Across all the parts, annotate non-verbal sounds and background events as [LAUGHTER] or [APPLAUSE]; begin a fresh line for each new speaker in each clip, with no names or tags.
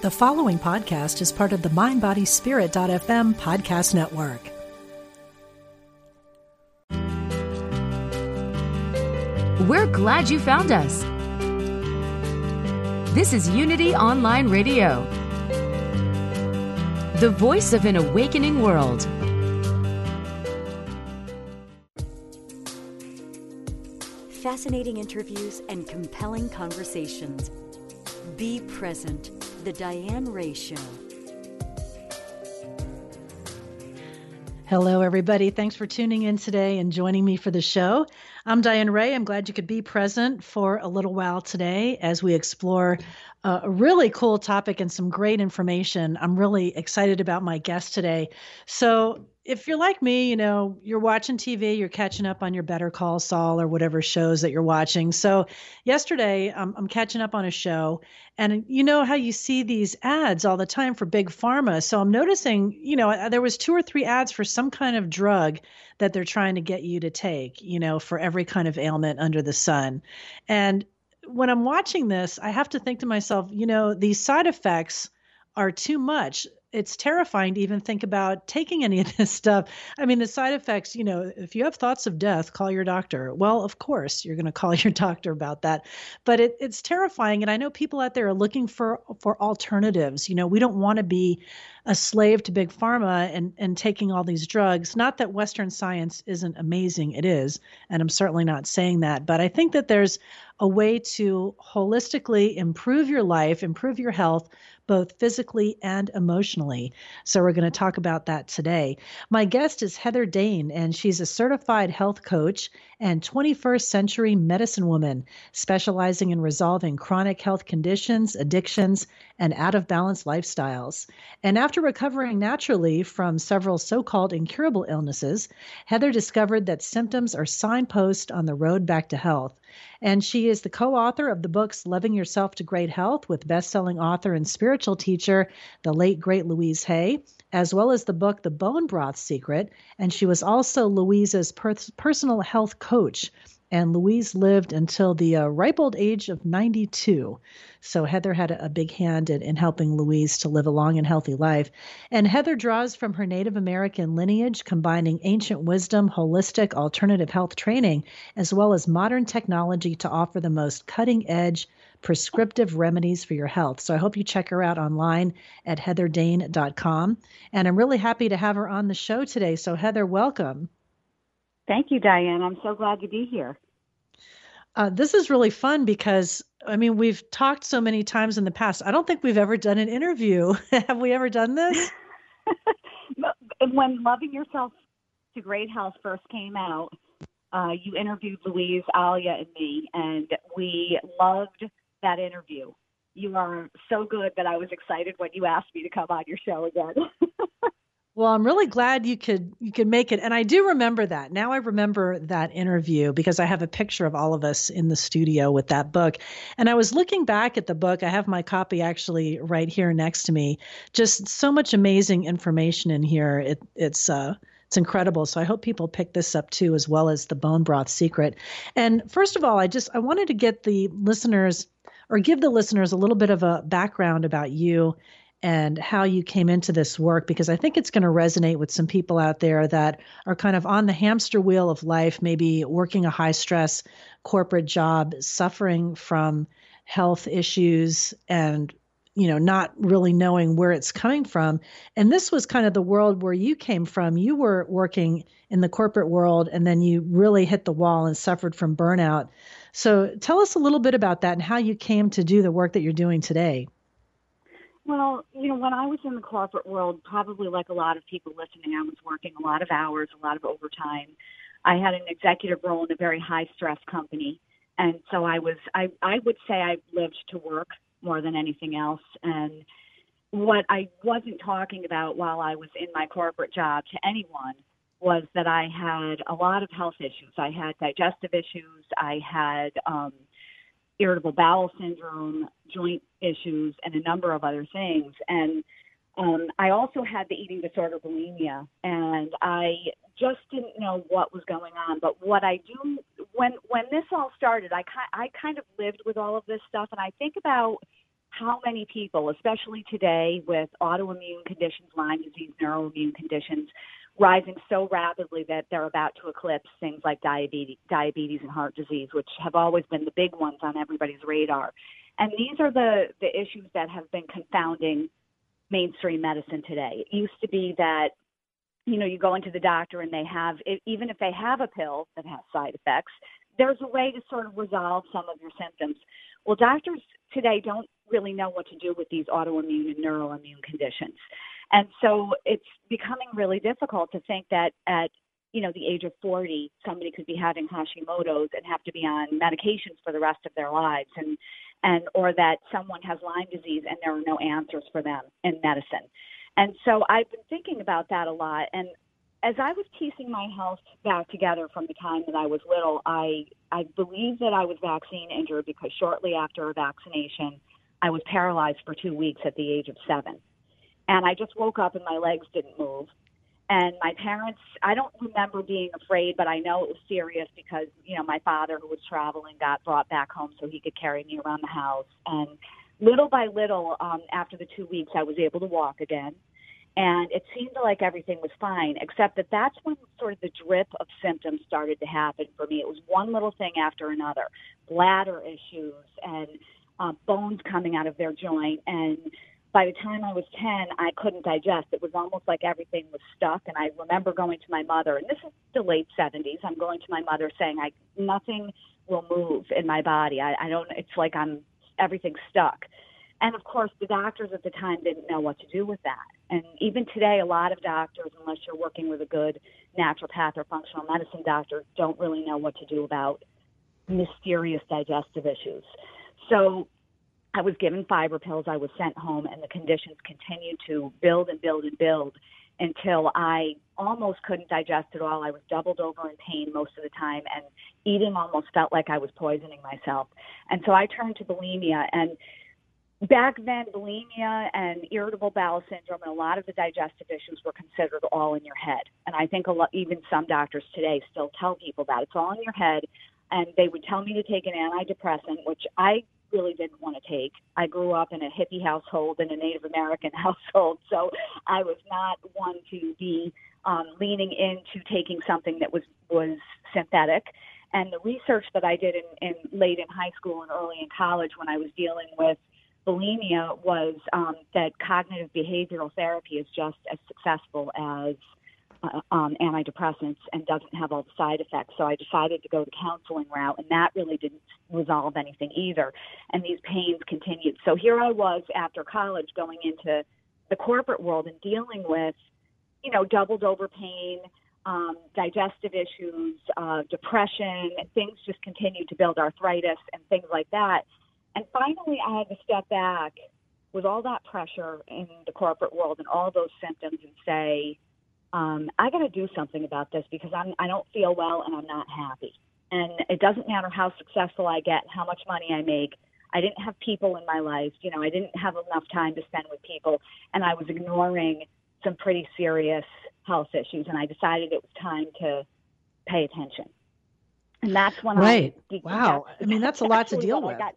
The following podcast is part of the MindBodySpirit.fm podcast network.
We're glad you found us. This is Unity Online Radio, the voice of an awakening world.
Fascinating interviews and compelling conversations. Be present. The Diane Ray Show.
Hello, everybody. Thanks for tuning in today and joining me for the show. I'm Diane Ray. I'm glad you could be present for a little while today as we explore uh, a really cool topic and some great information. I'm really excited about my guest today. So, if you're like me, you know, you're watching TV, you're catching up on your Better Call Saul or whatever shows that you're watching. So, yesterday, um, I'm catching up on a show, and you know how you see these ads all the time for big pharma. So, I'm noticing, you know, there was two or three ads for some kind of drug that they're trying to get you to take, you know, for every kind of ailment under the sun. And when I'm watching this, I have to think to myself, you know, these side effects are too much it's terrifying to even think about taking any of [LAUGHS] this stuff. I mean, the side effects, you know, if you have thoughts of death, call your doctor. Well, of course, you're going to call [LAUGHS] your doctor about that. But it, it's terrifying. And I know people out there are looking for, for alternatives. You know, we don't want to be a slave to big pharma and, and taking all these drugs. Not that Western science isn't amazing, it is. And I'm certainly not saying that. But I think that there's a way to holistically improve your life, improve your health both physically and emotionally. So, we're going to talk about that today. My guest is Heather Dane, and she's a certified health coach and 21st century medicine woman, specializing in resolving chronic health conditions, addictions, and out of balance lifestyles. And after recovering naturally from several so called incurable illnesses, Heather discovered that symptoms are signposts on the road back to health. And she is the co author of the books Loving Yourself to Great Health with best selling author and spiritual teacher, the late great Louise Hay, as well as the book The Bone Broth Secret. And she was also Louise's per- personal health coach. And Louise lived until the uh, ripe old age of 92. So Heather had a, a big hand in, in helping Louise to live a long and healthy life. And Heather draws from her Native American lineage, combining ancient wisdom, holistic alternative health training, as well as modern technology to offer the most cutting edge prescriptive remedies for your health. So I hope you check her out online at heatherdane.com. And I'm really happy to have her on the show today. So, Heather, welcome.
Thank you, Diane. I'm so glad to be here.
Uh, this is really fun because I mean we've talked so many times in the past. I don't think we've ever done an interview. [LAUGHS] Have we ever done this? [LAUGHS]
when Loving Yourself to Great Health first came out, uh, you interviewed Louise, Ahlea, and me, and we loved that interview. You are so good that I was excited when you asked me to come on your show again. [LAUGHS]
Well, I'm really glad you could you could make it, and I do remember that. Now I remember that interview because I have a picture of all of us in the studio with that book. And I was looking back at the book. I have my copy actually right here next to me. Just so much amazing information in here. It, it's uh, it's incredible. So I hope people pick this up too, as well as the bone broth secret. And first of all, I just I wanted to get the listeners or give the listeners a little bit of a background about you and how you came into this work because I think it's going to resonate with some people out there that are kind of on the hamster wheel of life, maybe working a high stress corporate job, suffering from health issues and you know not really knowing where it's coming from. And this was kind of the world where you came from. You were working in the corporate world and then you really hit the wall and suffered from burnout. So tell us a little bit about that and how you came to do the work that you're doing today
well, you know, when I was in the corporate world, probably like a lot of people listening, I was working a lot of hours, a lot of overtime. I had an executive role in a very high stress company. And so I was, I, I would say I lived to work more than anything else. And what I wasn't talking about while I was in my corporate job to anyone was that I had a lot of health issues. I had digestive issues. I had, um, irritable bowel syndrome, joint issues, and a number of other things. And um, I also had the eating disorder bulimia, and I just didn't know what was going on. But what I do when when this all started, I I kind of lived with all of this stuff, and I think about how many people, especially today with autoimmune conditions, Lyme disease, neuroimmune conditions, rising so rapidly that they're about to eclipse things like diabetes, diabetes and heart disease, which have always been the big ones on everybody's radar. And these are the, the issues that have been confounding mainstream medicine today. It used to be that, you know, you go into the doctor and they have, even if they have a pill that has side effects, there's a way to sort of resolve some of your symptoms. Well, doctors today don't really know what to do with these autoimmune and neuroimmune conditions. And so it's becoming really difficult to think that at you know the age of 40 somebody could be having Hashimoto's and have to be on medications for the rest of their lives and and or that someone has Lyme disease and there are no answers for them in medicine. And so I've been thinking about that a lot and as I was piecing my health back together from the time that I was little, I I believe that I was vaccine injured because shortly after a vaccination, I was paralyzed for two weeks at the age of seven. And I just woke up and my legs didn't move. And my parents, I don't remember being afraid, but I know it was serious because, you know, my father, who was traveling, got brought back home so he could carry me around the house. And little by little, um, after the two weeks, I was able to walk again. And it seemed like everything was fine, except that that's when sort of the drip of symptoms started to happen for me. It was one little thing after another bladder issues and uh, bones coming out of their joint and by the time I was 10, I couldn't digest. It was almost like everything was stuck. And I remember going to my mother, and this is the late 70s. I'm going to my mother saying, I nothing will move in my body. I, I don't, it's like I'm, everything's stuck. And of course, the doctors at the time didn't know what to do with that. And even today, a lot of doctors, unless you're working with a good naturopath or functional medicine doctor, don't really know what to do about mysterious digestive issues. So I was given fiber pills. I was sent home, and the conditions continued to build and build and build until I almost couldn't digest it all. I was doubled over in pain most of the time, and eating almost felt like I was poisoning myself. And so I turned to bulimia. And back then, bulimia and irritable bowel syndrome and a lot of the digestive issues were considered all in your head. And I think a lot, even some doctors today still tell people that it's all in your head. And they would tell me to take an antidepressant, which I really didn't want to take. I grew up in a hippie household and a Native American [LAUGHS] household, so I was not one to be um, leaning into taking something that was was synthetic. And the research that I did in, in late in high school and early in college when I was dealing with bulimia was um, that cognitive behavioral therapy is just as successful as uh, um, antidepressants and doesn't have all the side effects. So I decided to go the counseling route, and that really didn't resolve anything either. And these pains continued. So here I was after college going into the corporate world and dealing with, you know, doubled over pain, um, digestive issues, uh, depression, and things just continued to build arthritis and things like that. And finally, I had to step back with all that pressure in the corporate world and all those symptoms and say, um, I got to do something about this because I'm I don't feel well and I'm not happy. And it doesn't matter how successful I get, how much money I make. I didn't have people in my life. You know, I didn't have enough time to spend with people, and I was ignoring some pretty serious health issues. And I decided it was time to pay attention. And that's when
right.
I
wow. I mean, that's a lot to deal with.
Got,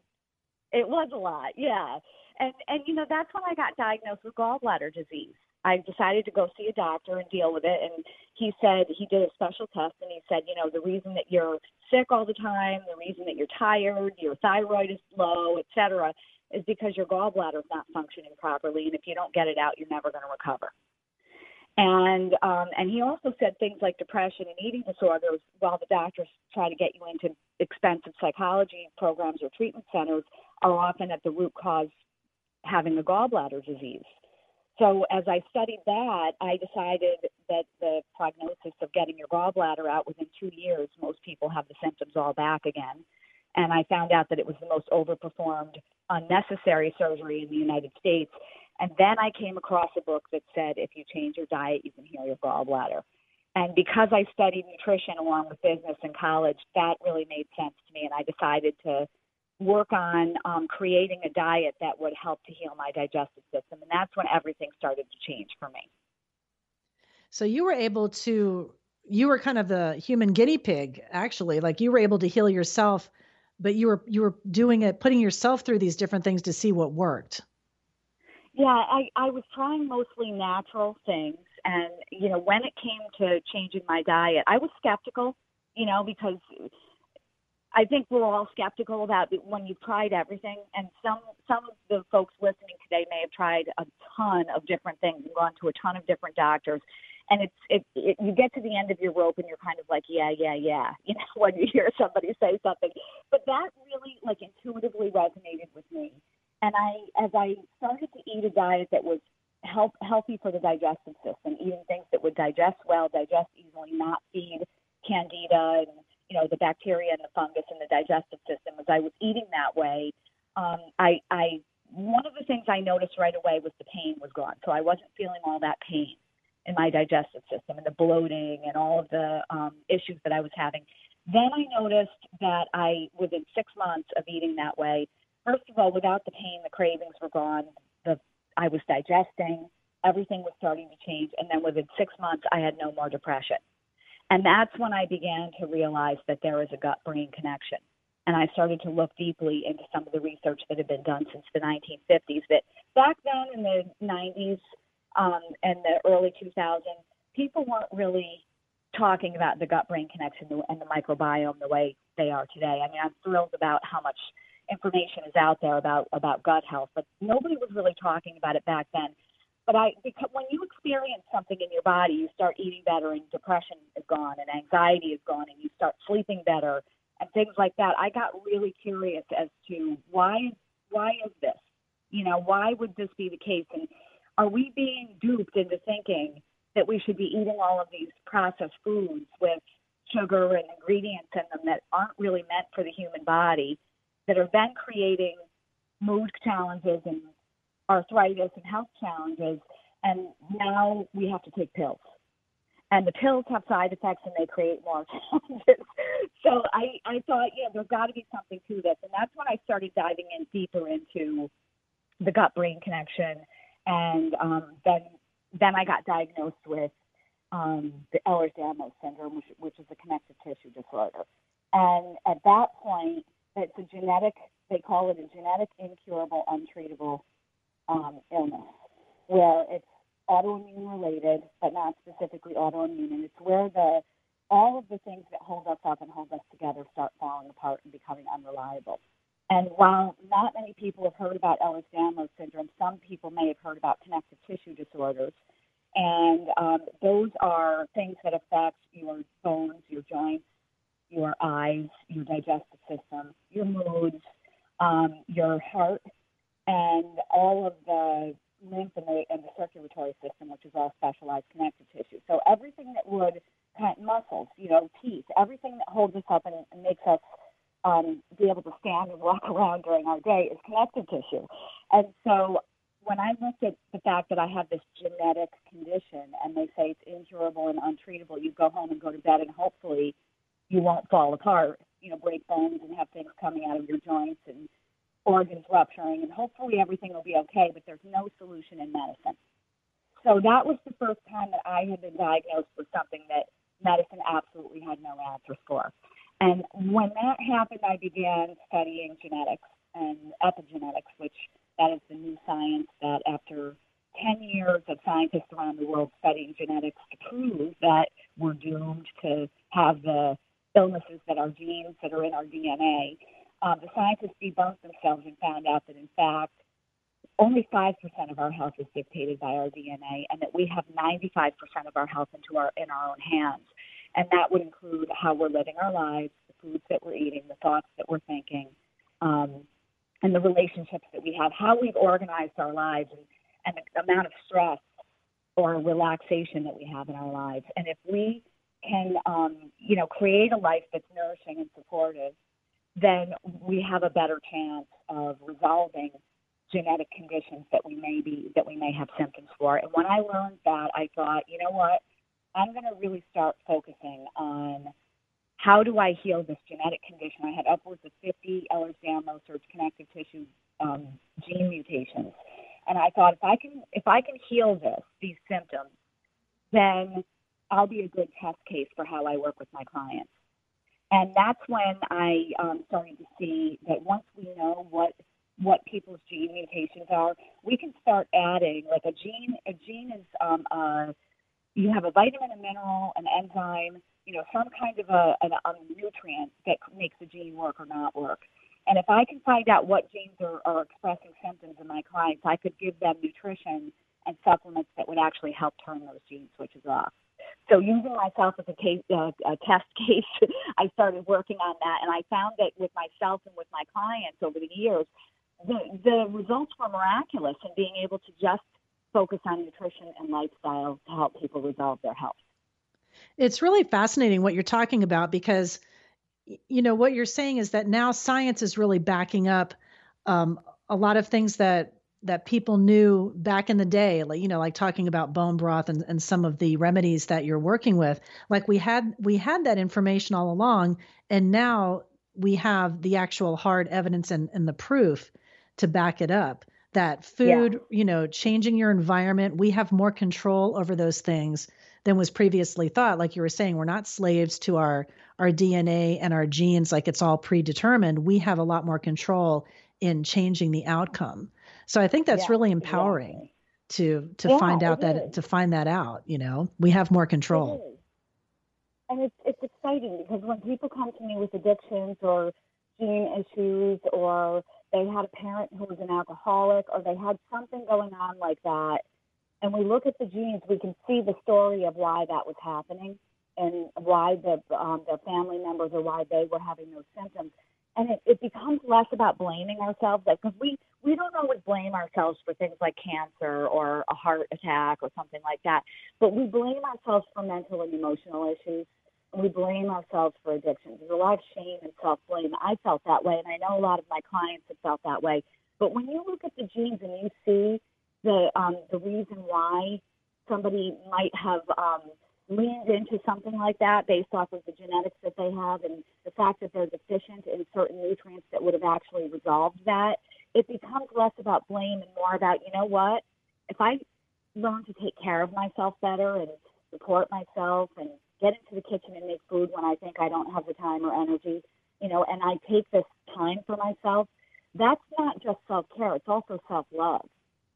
it was a lot, yeah. And and you know that's when I got diagnosed with gallbladder disease. I decided to go see a doctor and deal with it. And he said he did a special test and he said, you know, the reason that you're sick all the time, the reason that you're tired, your thyroid is low, et cetera, is because your gallbladder is not functioning properly. And if you don't get it out, you're never going to recover. And um, and he also said things like depression and eating disorders. While the doctors try to get you into expensive psychology programs or treatment centers, are often at the root cause having a gallbladder disease. So as I studied that, I decided that the prognosis of getting your gallbladder out within two years, most people have the symptoms all back again. And I found out that it was the most overperformed unnecessary surgery in the United States. And then I came across a book that said if you change your diet, you can heal your gallbladder. And because I studied nutrition along with business in college, that really made sense to me. And I decided to work on um, creating a diet that would help to heal my digestive system. And that's when everything started to change for me.
So you were able to, you were kind of the human guinea pig, actually. Like you were able to heal yourself but you were you were doing it, putting yourself through these different things to see what worked.
Yeah, I, I was trying mostly natural things. And, you know, when it came to changing my diet, I was skeptical, you know, because I think we're all skeptical about when you've tried everything. And some, some of the folks listening today may have tried a ton of different things and gone to a ton of different doctors. And it's, it, it, you get to the end of your rope and you're kind of like, yeah, yeah, yeah, [LAUGHS] you know, when you hear somebody say something. But that really, like, intuitively resonated with me and I, as I started to eat a diet that was help, healthy for the digestive system, eating things that would digest well, digest easily, not feed candida and you know the bacteria and the fungus in the digestive system. As I was eating that way, um, I, I one of the things I noticed right away was the pain was gone. So I wasn't feeling all that pain in my digestive system and the bloating and all of the um, issues that I was having. Then I noticed that I, within six months of eating that way, first of all, without the pain, the cravings were gone. The I was digesting. Everything was starting to change, and then within six months, I had no more depression. And that's when I began to realize that there was a gut-brain connection. And I started to look deeply into some of the research that had been done since the 1950s. That back then in the 90s um, and the early 2000s, people weren't really talking about the gut-brain connection and the microbiome the way they are today. I mean, I'm thrilled about how much information is out there about about gut health, but nobody was really talking about it back then. But I, because when you experience something in your body, you start eating better, and depression is gone, and anxiety is gone, and you start sleeping better, and things like that. I got really curious as to why why is this? You know, why would this be the case? And are we being duped into thinking that we should be eating all of these processed foods with sugar and ingredients in them that aren't really meant for the human body? that are then creating mood challenges and arthritis and health challenges. And now we have to take pills. And the pills have side effects and they create more [LAUGHS] challenges. so I, I thought, yeah, there's got to be something to this. And that's when I started diving in deeper into the gut brain connection. And um, then, then I got diagnosed with um, the Ehlers-Danlos syndrome, which, which is a connective tissue disorder. And at that point, it's a genetic, they call it a genetic incurable, untreatable um, illness, where it's autoimmune related, but not specifically autoimmune. And it's where the all of the things that hold us up and hold us together start falling apart and becoming unreliable. And while not many people have heard about Ehlers-Danlos syndrome, some people may have heard about connective tissue disorders. And um, those are things that affect your bones, your joints, your eyes, your digestive system, your moods, um, your heart, and all of the lymph and the, and the circulatory system, which is all specialized connective tissue. So everything that would kind of muscles, you know, teeth, everything that holds us up and, and makes us um, be able to stand and walk [LAUGHS] around during our day is connective tissue. And so when I looked at the fact that I have this genetic condition and they say it's incurable and untreatable, you go home and go to bed and hopefully you won't fall apart, you know, break bones and have things coming out of your joints and organs rupturing, and hopefully everything will be okay, but there's no solution in medicine. So that was the first time that I had been diagnosed with something that medicine absolutely had no answers for. And when that happened, I began studying genetics and epigenetics, which that is the new science that after 10 years of scientists around the world studying genetics to prove that we're doomed to have the illnesses that are genes that are in our DNA, um, the scientists debunked themselves and found out that, in fact, only 5% of our health is dictated by our DNA, and that we have 95% of our health into our, in our own hands. And that would include how we're living our lives, the foods that we're eating, the thoughts that we're thinking, um, and the relationships that we have, how we've organized our lives, and, and the amount of stress or relaxation that we have in our lives. And if we can, um, you know, create a life that's nourishing and supportive, then we have a better chance of resolving genetic conditions that we may be that we may have symptoms for. And when I learned that, I thought, you know what, I'm going to really start focusing on how do I heal this genetic condition. I had upwards of 50 Ehlers-Danlos or connective tissue um, gene mutations, and I thought if I can if I can heal this these symptoms, then I'll be a good test case for how I work with my clients. And that's when I um, started to see that once we know what what people's gene mutations are, we can start adding like a gene. A gene is um, uh, you have a vitamin, a mineral, an enzyme, you know, some kind of a, a, a nutrient that makes the gene work or not work. And if I can find out what genes are, are expressing symptoms in my clients, I could give them nutrition and supplements that would actually help turn those gene switches off. So using myself as a case, uh, a test [LAUGHS] case, I started working on that, and I found that with myself and with my clients over the years, the the results were miraculous in being able to just focus on nutrition and lifestyle to help people resolve their health.
It's really fascinating what you're talking about because, you know, what you're saying is that now science is really backing up um, a lot of things that that people knew back in the day, like you know, like talking about bone broth and, and some of the remedies that you're working with. Like we had we had that information all along, and now we have the actual hard evidence and, and the proof to back it up that food, yeah. you know, changing your environment, we have more control over those things than was previously thought. Like you were saying, we're not slaves to our our DNA and our genes like it's all predetermined. We have a lot more control in changing the outcome. So I think that's yeah, really empowering to to yeah, find out that is. to find that out, you know. We have more control.
And it's it's exciting because when people come to me with addictions or gene issues or they had a parent who was an alcoholic or they had something going on like that and we look at the genes, we can see the story of why that was happening and why the um, their family members or why they were having those symptoms. And it, it becomes less about blaming ourselves, like because we we don't always blame ourselves for things like cancer or a heart attack or something like that, but we blame ourselves for mental and emotional issues. And we blame ourselves for addictions. There's a lot of shame and self blame. I felt that way, and I know a lot of my clients have felt that way. But when you look at the genes and you see the um, the reason why somebody might have um, leaned into something like that based off of the genetics that they have and the fact that they're deficient in certain nutrients that would have actually resolved that, it becomes less about blame and more about, you know what, if I learn to take care of myself better and support myself and get into the kitchen and make food when I think I don't have the time or energy, you know, and I take this time for myself, that's not just self care, it's also self love.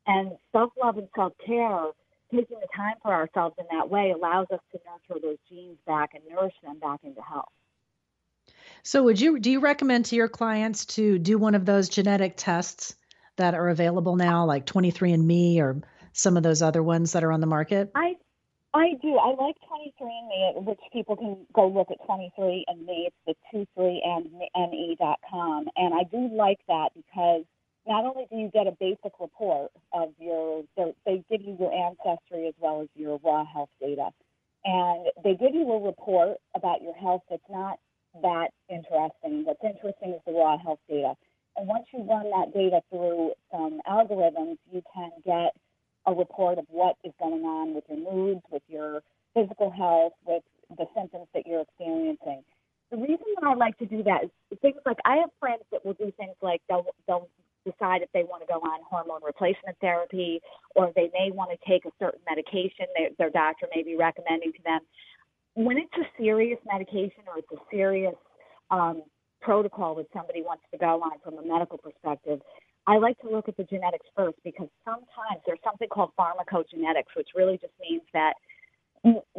And self love and self care, taking the time for ourselves in that way, allows us to nurture those genes back and nourish them back into health.
So, would you do you recommend to your clients to do one of those genetic tests that are available now, like 23andMe or some of those other ones that are on the market?
I I do. I like 23andMe, which people can go look at 23andMe. It's the 23andme.com. And I do like that because not only do you get a basic report of your, they give you your ancestry as well as your raw health data. And they give you a report about your health that's not that interesting. What's interesting is the raw health data. And once you run that data through some algorithms, you can get a report of what is going on with your moods, with your physical health, with the symptoms that you're experiencing. The reason that I like to do that is things like I have friends that will do things like they'll they'll decide if they want to go on hormone replacement therapy or they may want to take a certain medication they, their doctor may be recommending to them. When it's a serious medication or it's a serious um, protocol that somebody wants to go on from a medical perspective, I like to look at the genetics first because sometimes there's something called pharmacogenetics, which really just means that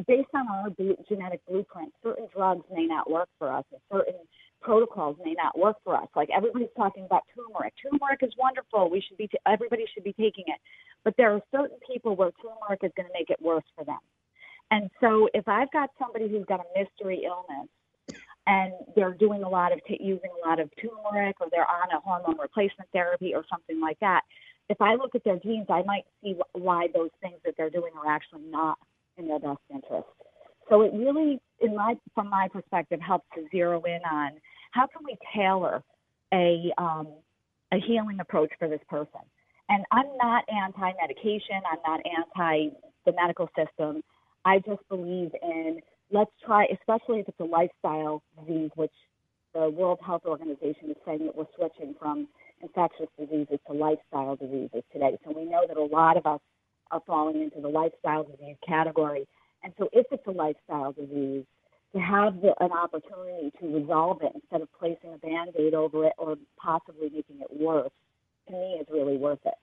based on our genetic blueprint, certain drugs may not work for us, and certain protocols may not work for us. Like everybody's talking about turmeric. Turmeric is wonderful. We should be t- everybody should be taking it. But there are certain people where turmeric is going to make it worse for them. And so if I've got somebody who's got a mystery illness and they're doing a lot of t- using a lot of turmeric or they're on a hormone replacement therapy or something like that, if I look at their genes, I might see why those things that they're doing are actually not in their best interest. So it really, in my from my perspective, helps to zero in on how can we tailor a um, a healing approach for this person. And I'm not anti-medication. I'm not anti the medical system. I just believe in let's try, especially if it's a lifestyle disease, which the World Health Organization is saying that we're switching from infectious diseases to lifestyle diseases today. So we know that a lot of us are falling into the lifestyle disease category. And so if it's a lifestyle disease, to have the, an opportunity to resolve it instead of placing a band-aid over it or possibly making it worse to me is really worth it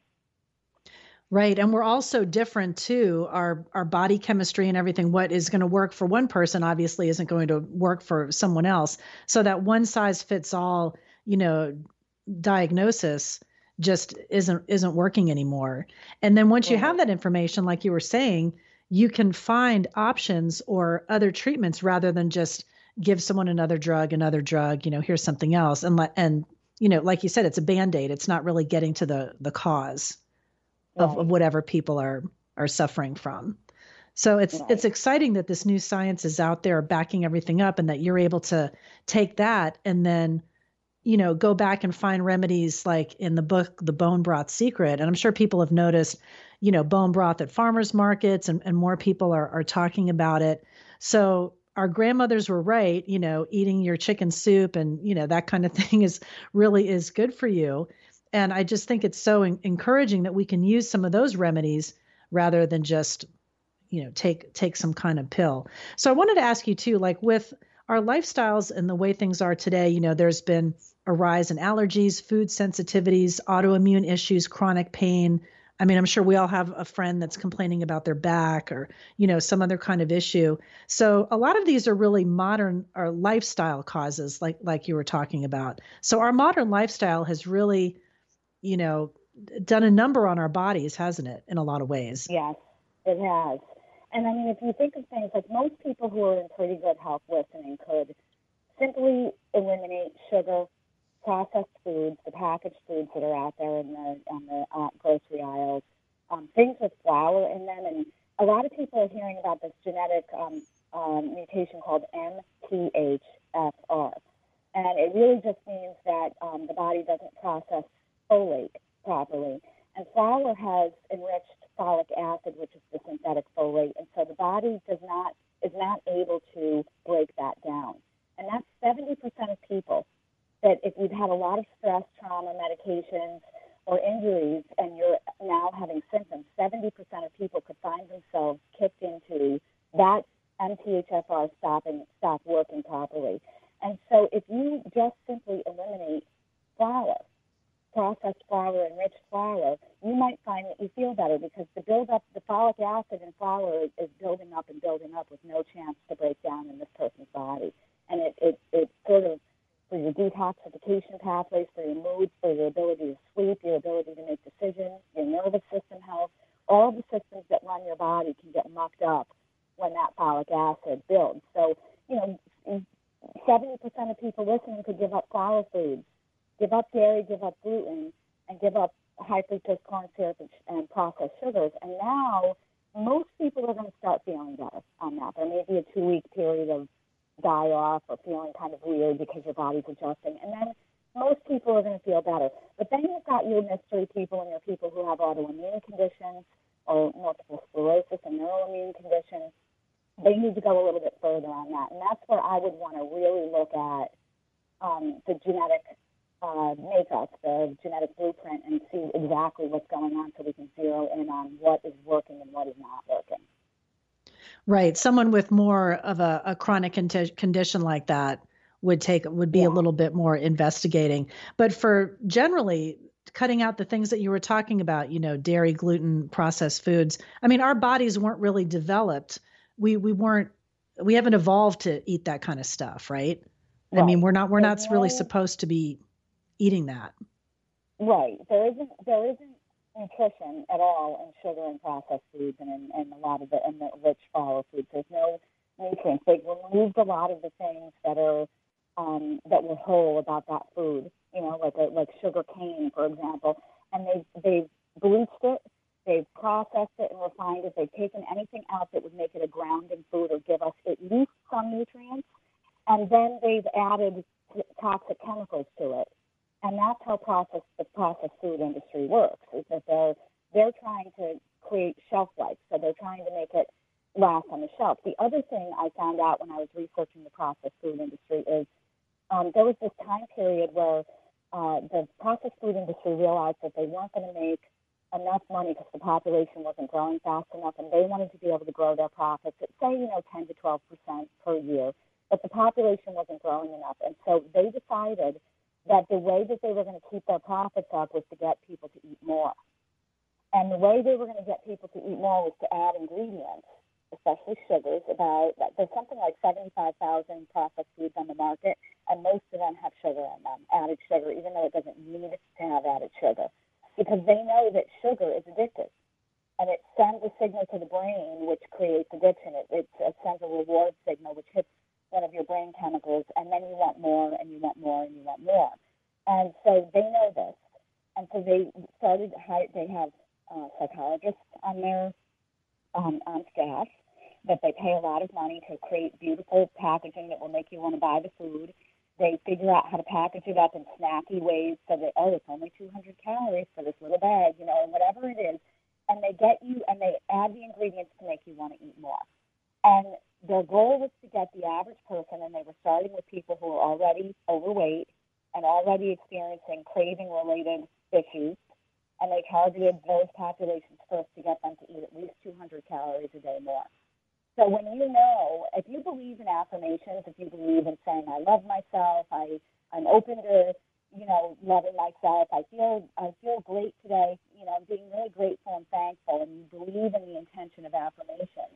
Right. And we're also different too. Our our body chemistry and everything, what is going to work for one person obviously isn't going to work for someone else. So that one size fits all, you know, diagnosis just isn't isn't working anymore. And then once you have that information, like you were saying, you can find options or other treatments rather than just give someone another drug, another drug, you know, here's something else. And let and you know, like you said, it's a band-aid. It's not really getting to the the cause of, of whatever people are are suffering from. So it's
Right.
it's exciting that this new science is out there backing everything up and that you're able to take that and then you know go back and find remedies like in the book The Bone Broth Secret and I'm sure people have noticed you know bone broth at farmers markets and, and more people are are talking about it. So our grandmothers were right, you know, eating your chicken soup and you know that kind of [LAUGHS] thing is really is good for you. And I just think it's so en- encouraging that we can use some of those remedies rather than just, you know, take take some kind of pill. So I wanted to ask you too, like with our lifestyles and the way things are today, you know, there's been a rise in allergies, food sensitivities, autoimmune issues, chronic pain. I mean, I'm sure we all have a friend that's complaining about their back or, you know, some other kind of issue. So a lot of these are really modern or lifestyle causes like like you were talking about. So our modern lifestyle has really you know, done a number on our bodies, hasn't it, in a lot of ways?
Yes, it has. And I mean, if you think of things like most people who are in pretty good health listening could simply eliminate sugar, processed foods, the packaged foods that are out there in the on the uh, grocery aisles, um, things with flour in them. And a lot of people are hearing about this genetic um, um, mutation called MTHFR, and it really just means that um, the body doesn't process folate properly. And flour has enriched folic acid, which is the synthetic folate, and so the body does not is not able to break that down. And that's 70% of people that if you've had a lot of stress, trauma, medications, or injuries, and you're now having symptoms, 70% of people could find themselves kicked into that MTHFR stopping stop working properly. And so if you just simply eliminate flour, processed flour, enriched flour, you might find that you feel better because the buildup, the folic acid in flour is, building up and building up with no chance to break down in this person's body. And it, it, it sort of, for your detoxification pathways, for your mood, for your ability to sleep, your ability to make decisions, your nervous system health, all the systems that run your body can get mucked up when that folic acid builds. So, you know, 70% of people listening could give up flour foods give up dairy, give up gluten, and give up high fructose corn syrup and, processed sugars. And now most people are going to start feeling better on that. There may be a two week period of die off or feeling kind of weird because your body's adjusting. And then most people are going to feel better. But then you've got your mystery people and your people who have autoimmune conditions or multiple sclerosis and neuroimmune conditions. They need to go a little bit further on that. And that's where I would want to really look at um, the genetic uh, makeup, the genetic blueprint, and see exactly what's going on so we can zero in on what is working and what is not working.
Right. Someone with more of a, a chronic conti- condition like that would take would be
Yeah.
a little bit more investigating. But for generally cutting out the things that you were talking about, you know, dairy, gluten, processed foods. I mean, our bodies weren't really developed. We we weren't we haven't evolved to eat that kind of stuff, right? I mean, we're not we're not really supposed to be eating that.
Right. There isn't there isn't nutrition at all in sugar and processed foods and and a lot of the and the rich flour foods. There's no nutrients. They've removed a lot of the things that are um, that were whole about that food. You know, like a, like sugar cane, for example, and they they've bleached it. They've processed it and refined it. They've taken anything out that would make it a grounding food or give us at least some nutrients, and then they've added toxic chemicals to it and that's how processed the processed food industry works. Is that they're they're trying to create shelf life, so they're trying to make it last on the shelf. The other thing I found out when I was researching the processed food industry is um, there was this time period where uh, the processed food industry realized that they weren't going to make enough money because the population wasn't growing fast enough, and they wanted to be able to grow their profits at say you know 10 to 12 percent per year but the population wasn't growing enough. And so they decided that the way that they were going to keep their profits up was to get people to eat more. And the way they were going to get people to eat more was to add ingredients, especially sugars. About there's something like 75,000 processed foods on the market, and most of them have sugar in them, added sugar, even though it doesn't need to have added sugar, because they know that sugar is addictive, and it sends a signal to the brain which creates addiction. It, it, sends a reward signal which hits one of your brain chemicals, and then you want more, and you want more, and you want more. And so they know this, and so they started. They have uh, psychologists on their um, on staff that they pay a lot of money to create beautiful packaging that will make you want to buy the food. They figure out how to package it up in snacky ways so that oh, it's only 200 calories for this little bag, you know, and whatever it is, and they get you and they add the ingredients to make you want to eat more. And their goal was to get the average person, and they were starting with people who were already overweight and already experiencing craving related issues and they targeted those populations first to get them to eat at least 200 calories a day more. So when you know, if you believe in affirmations, if you believe in saying, I love myself, I, I'm open to, you know, loving myself, I feel, I feel great today, you know, being really grateful and thankful, and you believe in the intention of affirmations,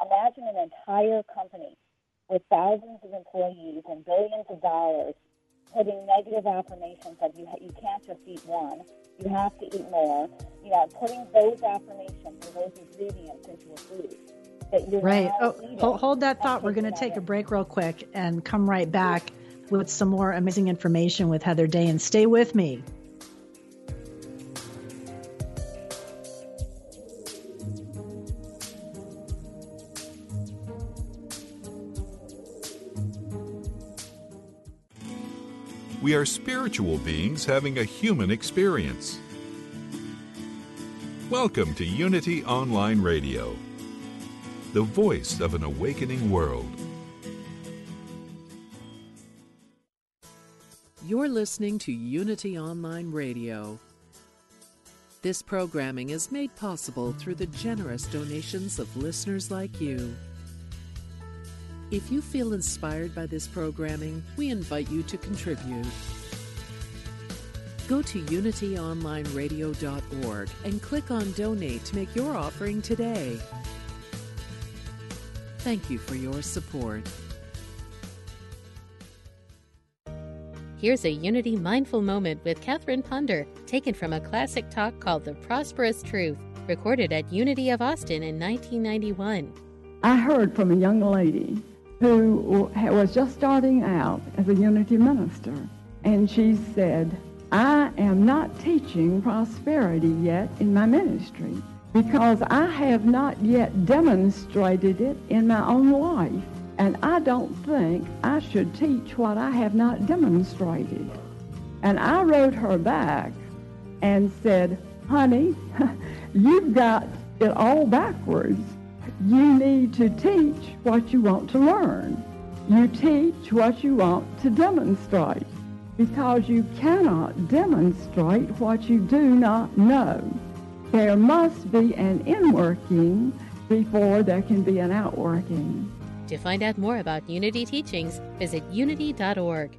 imagine an entire company with thousands of employees and billions of dollars putting negative affirmations of you, you can't just eat one, you have to eat more. You know, putting those affirmations and those ingredients into a food. That you're
right. Oh, hold, hold that thought. We're going to take a break real quick and come right back with some more amazing information with Heather Dane. And stay with me.
We are spiritual beings having a human experience. Welcome to Unity Online Radio, the voice of an awakening world.
You're listening to Unity Online Radio. This programming is made possible through the generous donations of listeners like you. If you feel inspired by this programming, we invite you to contribute. Go to unityonlineradio.org and click on Donate to make your offering today. Thank you for your support.
Here's a Unity Mindful Moment with Catherine Ponder, taken from a classic talk called The Prosperous Truth, recorded at Unity of Austin in 1991.
I heard from a young lady who was just starting out as a Unity minister. And she said, I am not teaching prosperity yet in my ministry because I have not yet demonstrated it in my own life. And I don't think I should teach what I have not demonstrated. And I wrote her back and said, honey, [LAUGHS] you've got it all backwards. You need to teach what you want to learn. You teach what you want to demonstrate because you cannot demonstrate what you do not know. There must be an inworking before there can be an outworking.
To find out more about Unity teachings, visit unity.org.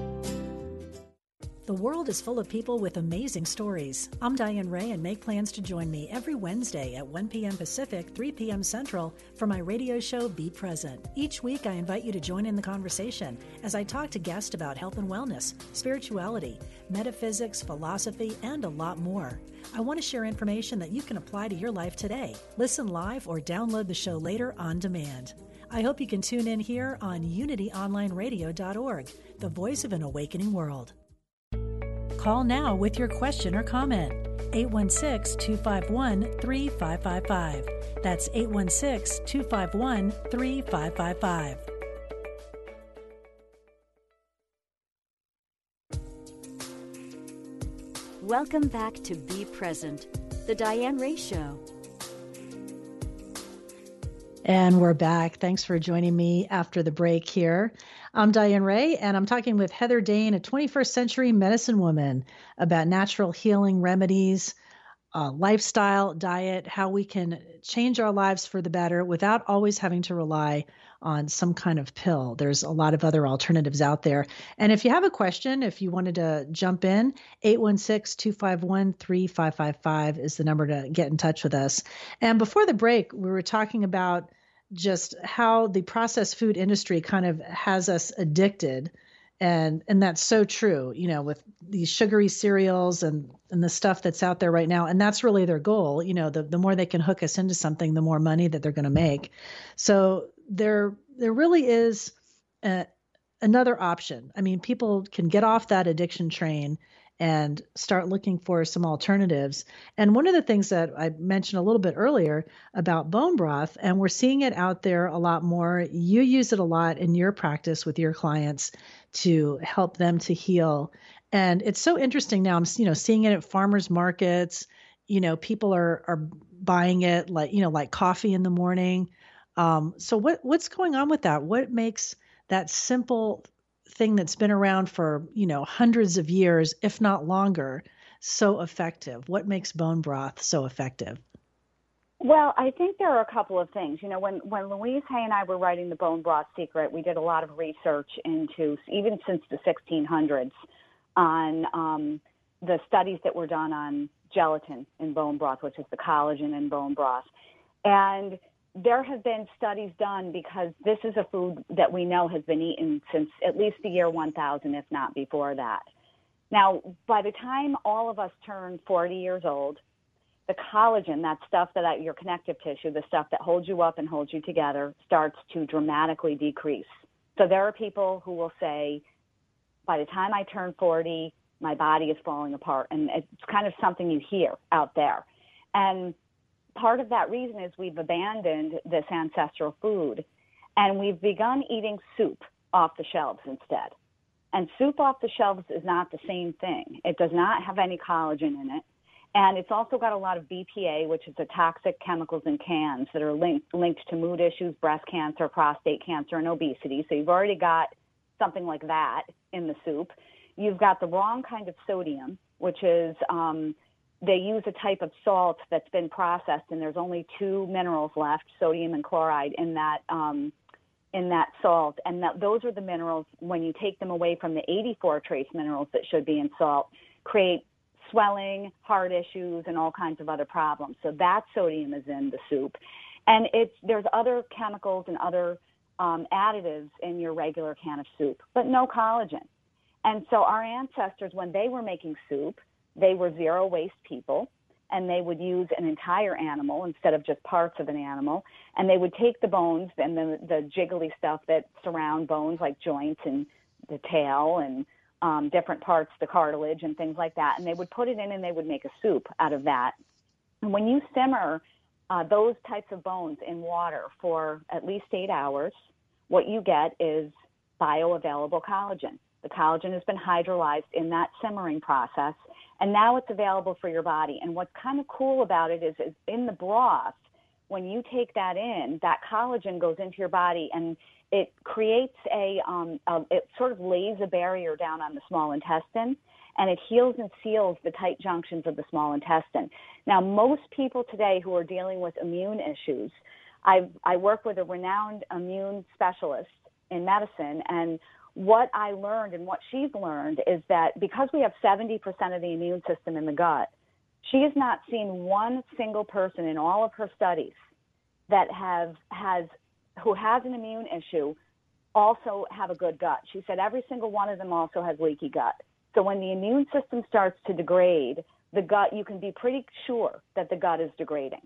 The world is full of people with amazing stories. I'm Diane Ray and make plans to join me every Wednesday at 1 p.m. Pacific, 3 p.m. Central for my radio show Be Present. Each week, I invite you to join in the conversation as I talk to guests about health and wellness, spirituality, metaphysics, philosophy, and a lot more. I want to share information that you can apply to your life today. Listen live or download the show later on demand. I hope you can tune in here on unityonlineradio.org, the voice of an awakening world. Call now with your question or comment. 816 251 3555. That's 816 251 3555.
Welcome back to Be Present, the Diane Ray Show.
And we're back. Thanks for joining me after the break here. I'm Diane Ray, and I'm talking with Heather Dane, a 21st century medicine woman, about natural healing remedies, uh, lifestyle, diet, how we can change our lives for the better without always having to rely on some kind of pill. There's a lot of other alternatives out there. And if you have a question, if you wanted to jump in, 816 251 3555 is the number to get in touch with us. And before the break, we were talking about just how the processed food industry kind of has us addicted. And and that's so true you know with these sugary cereals and and the stuff that's out there right now. And that's really their goal you know the, the more they can hook us into something the more money that they're going to make. So there there really is a, another option. I mean people can get off that addiction train and start looking for some alternatives. And one of the things that I mentioned a little bit earlier about bone broth, and we're seeing it out there a lot more. You use it a lot in your practice with your clients to help them to heal. And it's so interesting now. I'm you know seeing it at farmers markets. You know, people are are buying it like you know like coffee in the morning. Um, so what what's going on with that? What makes that simple thing that's been around for you know hundreds of years, if not longer, so effective? What makes bone broth so effective?
Well, I think there are a couple of things. You know, when when Louise Hay and I were writing the Bone Broth Secret, we did a lot of research into even since the 1600s on um, the studies that were done on gelatin in bone broth, which is the collagen in bone broth, and there have been studies done because this is a food that we know has been eaten since at least the year 1000, if not before that. Now, by the time all of us turn 40 years old, the collagen, that stuff that your connective tissue, the stuff that holds you up and holds you together, starts to dramatically decrease. So there are people who will say, by the time I turn 40, my body is falling apart. And it's kind of something you hear out there. And part of that reason is we've abandoned this ancestral food and we've begun eating soup off the shelves instead. And soup off the shelves is not the same thing. It does not have any collagen in it. And it's also got a lot of BPA, which is the toxic chemicals in cans that are linked, linked to mood issues, breast cancer, prostate cancer, and obesity. So you've already got something like that in the soup. You've got the wrong kind of sodium, which is um, they use a type of salt that's been processed, and there's only two minerals left, sodium and chloride, in that um, in that salt. And that, those are the minerals when you take them away from the 84 trace minerals that should be in salt, create swelling, heart issues, and all kinds of other problems. So that sodium is in the soup, and it's there's other chemicals and other um, additives in your regular can of soup, but no collagen. And so our ancestors, when they were making soup, they were zero waste people and they would use an entire animal instead of just parts of an animal. And they would take the bones and the, the jiggly stuff that surround bones, like joints and the tail and um, different parts, the cartilage and things like that. And they would put it in and they would make a soup out of that. And when you simmer uh, those types of bones in water for at least eight hours, what you get is bioavailable collagen. The collagen has been hydrolyzed in that simmering process, and now it's available for your body. And what's kind of cool about it is, is in the broth, when you take that in, that collagen goes into your body and it creates a, um, a, it sort of lays a barrier down on the small intestine and it heals and seals the tight junctions of the small intestine. Now, most people today who are dealing with immune issues, I, I work with a renowned immune specialist in medicine, and what I learned and what she's learned is that because we have 70% of the immune system in the gut, she has not seen one single person in all of her studies that have has who has an immune issue also have a good gut. She said every single one of them also has leaky gut. So when the immune system starts to degrade, the gut you can be pretty sure that the gut is degrading.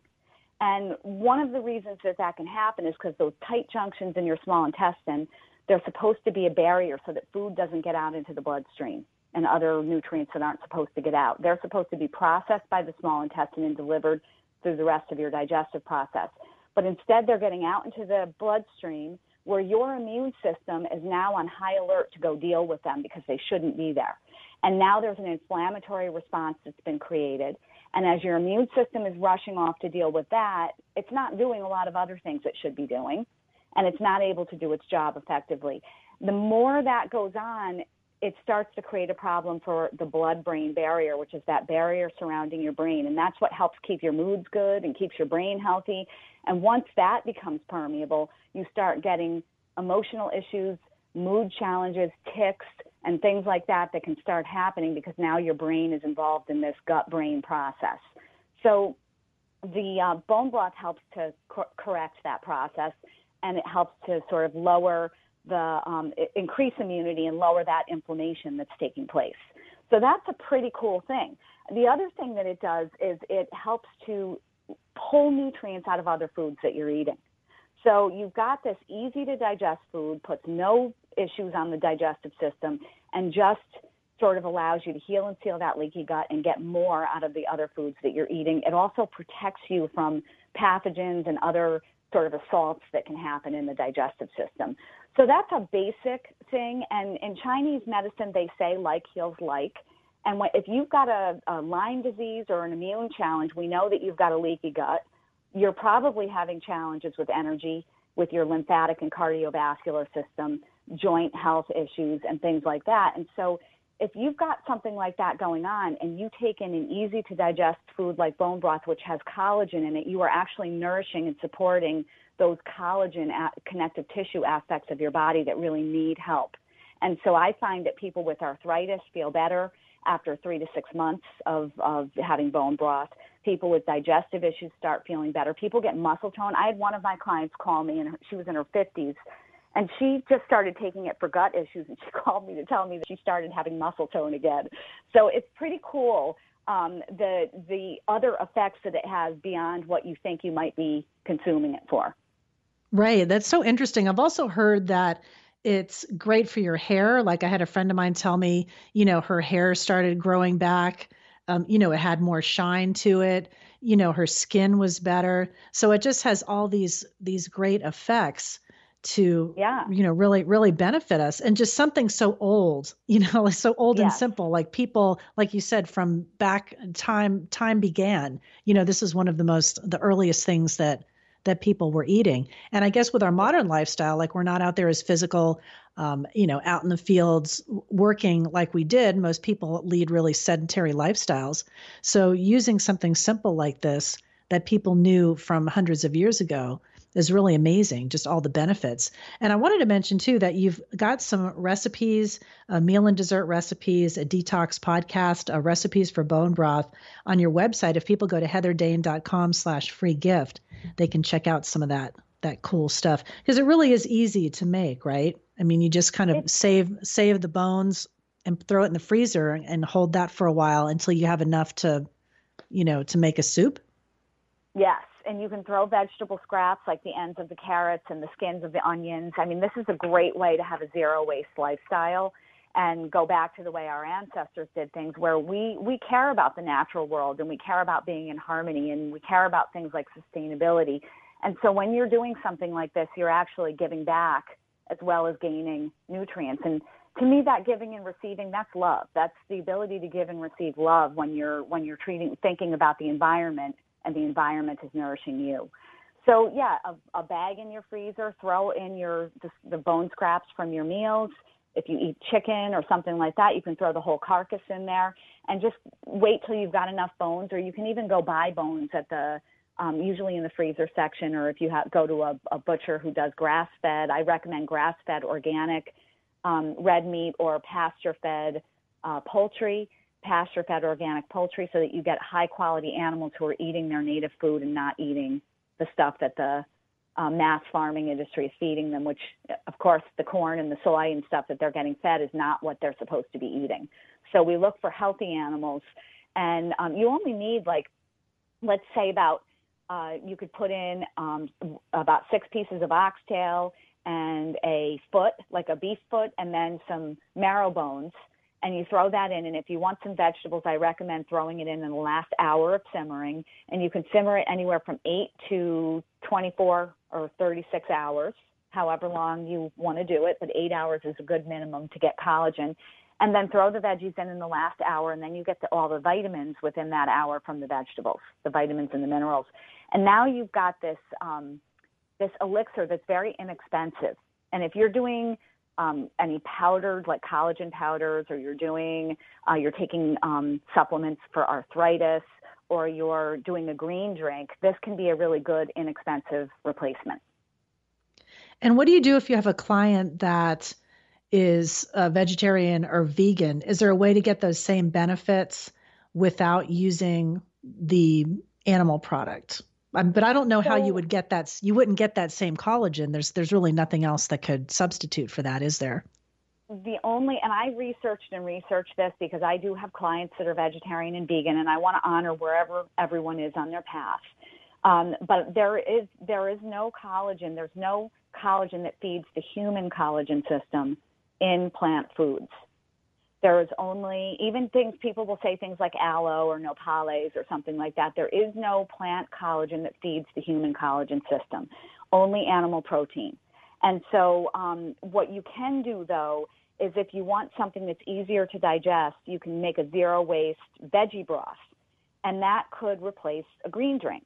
And one of the reasons that that can happen is because those tight junctions in your small intestine, they're supposed to be a barrier so that food doesn't get out into the bloodstream and other nutrients that aren't supposed to get out. They're supposed to be processed by the small intestine and delivered through the rest of your digestive process. But instead, they're getting out into the bloodstream where your immune system is now on high alert to go deal with them because they shouldn't be there. And now there's an inflammatory response that's been created. And as your immune system is rushing off to deal with that, it's not doing a lot of other things it should be doing, and it's not able to do its job effectively. The more that goes on, it starts to create a problem for the blood brain barrier, which is that barrier surrounding your brain. And that's what helps keep your moods good and keeps your brain healthy. And once that becomes permeable, you start getting emotional issues, mood challenges, tics, and things like that that can start happening because now your brain is involved in this gut brain process. So the uh, bone broth helps to cor- correct that process and it helps to sort of lower the um, increase immunity and lower that inflammation that's taking place. So that's a pretty cool thing. The other thing that it does is it helps to pull nutrients out of other foods that you're eating. So you've got this easy to digest food, puts no issues on the digestive system, and just sort of allows you to heal and seal that leaky gut and get more out of the other foods that you're eating. It also protects you from pathogens and other sort of assaults that can happen in the digestive system. So that's a basic thing. And in Chinese medicine, they say like heals like. And if you've got a, a Lyme disease or an immune challenge, we know that you've got a leaky gut. You're probably having challenges with energy, with your lymphatic and cardiovascular system, joint health issues, and things like that. And so if you've got something like that going on and you take in an easy to digest food like bone broth, which has collagen in it, you are actually nourishing and supporting those collagen connective tissue aspects of your body that really need help. And so I find that people with arthritis feel better after three to six months of, of having bone broth. People with digestive issues start feeling better. People get muscle tone. I had one of my clients call me, and she was in her 50s, and she just started taking it for gut issues, and she [LAUGHS] called me to tell me that she started having muscle tone again. So it's pretty cool um, the the other effects that it has beyond what you think you might be consuming it for.
Right. That's so interesting. I've also heard that it's great for your hair. Like I had a friend of mine tell me, you know, her hair started growing back. Um, you know, it had more shine to it. You know, her skin was better. So it just has all these these great effects to
yeah.
you know really really benefit us and just something so old [LAUGHS] you know like so old and simple like people like you said from back time time began you know this is one of the most the earliest things that that people were eating. And I guess with our modern lifestyle, like we're not out there as physical, um, you know, out in the fields working like we did. Most people lead really sedentary lifestyles. So using something simple like this that people knew from hundreds of years ago is really amazing, just all the benefits. And I wanted to mention too that you've got some recipes, uh, meal and dessert recipes, a detox podcast, uh, recipes for bone broth on your website. If people go to heatherdane.com slash free gift, they can check out some of that that cool stuff because it really is easy to make, right? I mean, you just kind of save save the bones and throw it in the freezer and hold that for a while until you have enough to, you know, to make a soup.
Yes, and you can throw vegetable scraps like the ends of the carrots and the skins of the onions. I mean, this is a great way to have a zero waste lifestyle and go back to the way our ancestors did things where we we care about the natural world and we care about being in harmony and we care about things like sustainability. And so when you're doing something like this, you're actually giving back as well as gaining nutrients and to me that giving and receiving that's love that's the ability to give and receive love when you're when you're treating thinking about the environment and the environment is nourishing you. So yeah, a, a bag in your freezer, throw in your the, the bone scraps from your meals. If you eat chicken or something like that, you can throw the whole carcass in there and just wait till you've got enough bones, or you can even go buy bones at the um, usually in the freezer section, or if you go to a, a butcher who does grass fed. I recommend grass fed organic um, red meat or pasture fed uh, poultry, pasture fed organic poultry, so that you get high quality animals who are eating their native food and not eating the stuff that the uh, mass farming industry is feeding them, which, of course, the corn and the soy and stuff that they're getting fed is not what they're supposed to be eating. So we look for healthy animals, and um, you only need like, let's say about uh, you could put in um, about six pieces of oxtail and a foot, like a beef foot, and then some marrow bones. And you throw that in. And if you want some vegetables, I recommend throwing it in in the last hour of simmering. And you can simmer it anywhere from 8 to 24 or 36 hours, however long you want to do it. But eight hours is a good minimum to get collagen. And then throw the veggies in in the last hour, and then you get the, all the vitamins within that hour from the vegetables, the vitamins and the minerals. And now you've got this um, this elixir that's very inexpensive. And if you're doing um, any powdered, like collagen powders, or you're doing, uh, you're taking um, supplements for arthritis, or you're doing a green drink, this can be a really good, inexpensive replacement.
And what do you do if you have a client that is a vegetarian or vegan? Is there a way to get those same benefits without using the animal product? Um, but I don't know so, how you would get that. You wouldn't get that same collagen. There's there's really nothing else that could substitute for that, is there?
The only, and I researched and researched this because I do have clients that are vegetarian and vegan, and I want to honor wherever everyone is on their path. Um, but there is there is no collagen. There's no collagen that feeds the human collagen system in plant foods. There is only, even things, people will say things like aloe or nopales or something like that. There is no plant collagen that feeds the human collagen system, only animal protein. And so, um, what you can do though is if you want something that's easier to digest, you can make a zero waste veggie broth, and that could replace a green drink.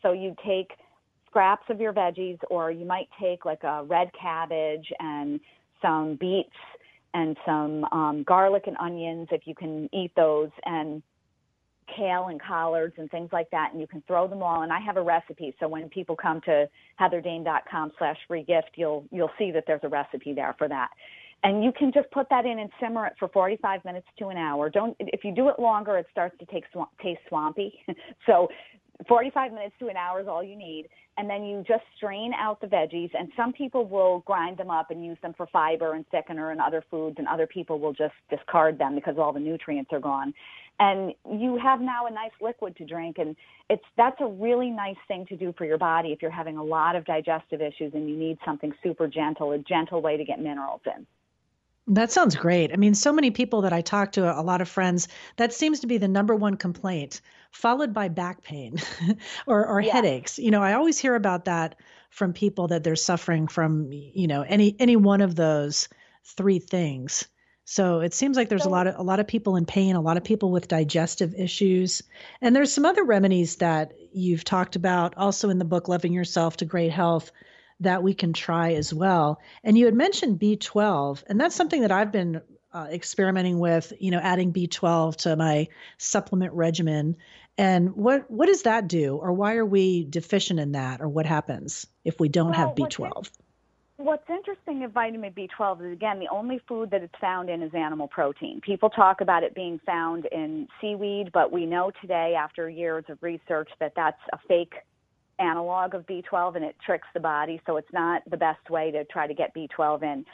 So you take scraps of your veggies, or you might take like a red cabbage and some beets and some um, garlic and onions if you can eat those and kale and collards and things like that and you can throw them all. And I have a recipe so when people come to heatherdane.com slash free gift you'll you'll see that there's a recipe there for that. And you can just put that in and simmer it for 45 minutes to an hour. Don't if you do it longer it starts to take taste swampy. [LAUGHS] So 45 minutes to an hour is all you need. And then you just strain out the veggies. And some people will grind them up and use them for fiber and thickener and other foods, and other people will just discard them because all the nutrients are gone. And you have now a nice liquid to drink, and it's that's a really nice thing to do for your body if you're having a lot of digestive issues and you need something super gentle, a gentle way to get minerals in.
That sounds great. I mean, so many people that I talk to, a lot of friends, that seems to be the number one complaint, followed by back pain [LAUGHS] or, or yeah. headaches. You know, I always hear about that from people that they're suffering from, you know, any any one of those three things. So it seems like there's a lot of a lot of people in pain, a lot of people with digestive issues. And there's some other remedies that you've talked about also in the book Loving Yourself to Great Health that we can try as well. And you had mentioned B12, and that's something that I've been uh, experimenting with, you know, adding B12 to my supplement regimen. And what what does that do, or why are we deficient in that, or what happens if we don't well, have B12?
What's, what's interesting of vitamin B12 is again the only food that it's found in is animal protein. People talk about it being found in seaweed, but we know today, after years of research, that that's a fake analog of B12 and it tricks the body, so it's not the best way to try to get B12 in.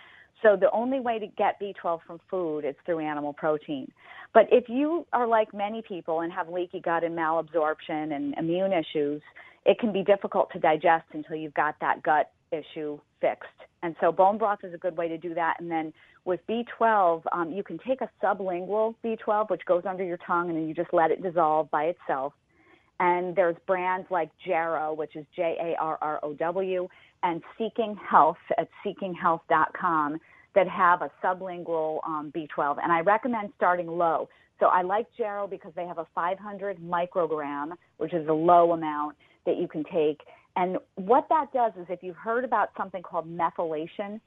So the only way to get B12 from food is through animal protein. But if you are like many people and have leaky gut and malabsorption and immune issues, it can be difficult to digest until you've got that gut issue fixed. And so bone broth is a good way to do that. And then with B12, um, you can take a sublingual B12, which goes under your tongue, and then you just let it dissolve by itself. And there's brands like Jarrow, which is J A R R O W, and Seeking Health at seekinghealth.com that have a sublingual um, B12. And I recommend starting low. So I like Jarrow because they have a 500 microgram, which is a low amount that you can take. And what that does is if you've heard about something called methylation,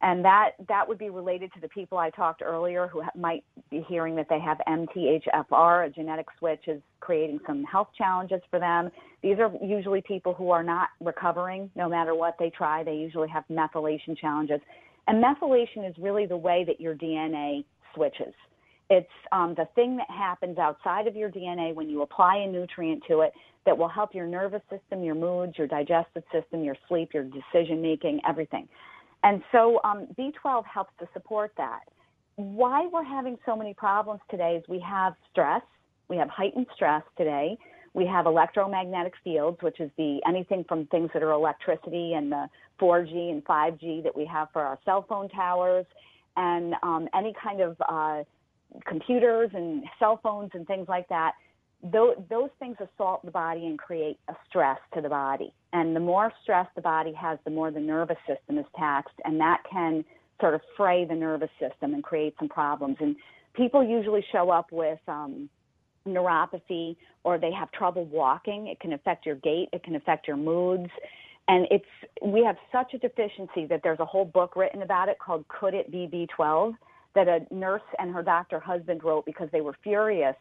and that that would be related to the people I talked earlier who ha- might be hearing that they have MTHFR, a genetic switch is creating some health challenges for them. These are usually people who are not recovering no matter what they try. They usually have methylation challenges. And methylation is really the way that your DNA switches. It's um, the thing that happens outside of your DNA when you apply a nutrient to it that will help your nervous system, your moods, your digestive system, your sleep, your decision making, everything. And so um, B12 helps to support that. Why we're having so many problems today is we have stress, we have heightened stress today. We have electromagnetic fields, which is the anything from things that are electricity and the 4G and 5G that we have for our cell phone towers, and um, any kind of uh, computers and cell phones and things like that. Those, those things assault the body and create a stress to the body. And the more stress the body has, the more the nervous system is taxed, and that can sort of fray the nervous system and create some problems. And people usually show up with um, neuropathy or they have trouble walking. It can affect your gait, it can affect your moods. And it's we have such a deficiency that there's a whole book written about it called Could It Be B12 that a nurse and her doctor husband wrote because they were furious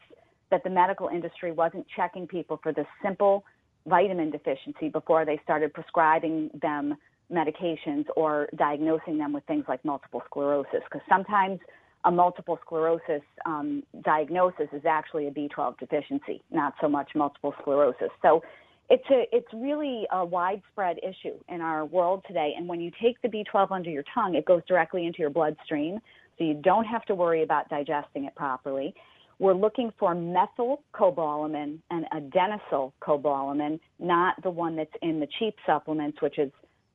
that the medical industry wasn't checking people for this simple vitamin deficiency before they started prescribing them medications or diagnosing them with things like multiple sclerosis because sometimes a multiple sclerosis um, diagnosis is actually a B12 deficiency, not so much multiple sclerosis. So it's a it's really a widespread issue in our world today. And when you take the B12 under your tongue, it goes directly into your bloodstream, so you don't have to worry about digesting it properly. We're looking for methylcobalamin and adenosylcobalamin, not the one that's in the cheap supplements, which is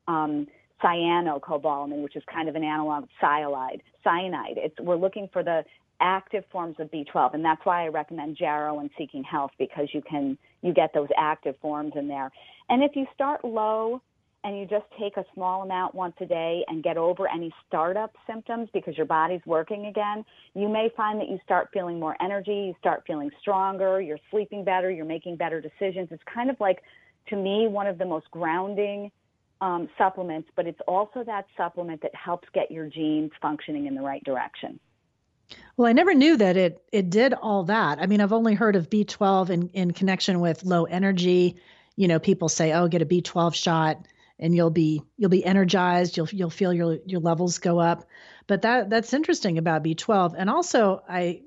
um, cyanocobalamin, which is kind of an analog of cyanide. Cyanide. It's we're looking for the active forms of B12, and that's why I recommend Jarrow and Seeking Health because you can you get those active forms in there. And if you start low and you just take a small amount once a day and get over any startup symptoms because your body's working again, you may find that you start feeling more energy, you start feeling stronger, you're sleeping better, you're making better decisions. It's kind of like to me one of the most grounding um, supplements, but it's also that supplement that helps get your genes functioning in the right direction.
Well, I never knew that it it did all that. I mean, I've only heard of B12 in in connection with low energy. You know, people say, "Oh, get a B12 shot and you'll be you'll be energized, you'll you'll feel your your levels go up." But that that's interesting about B12. And also, I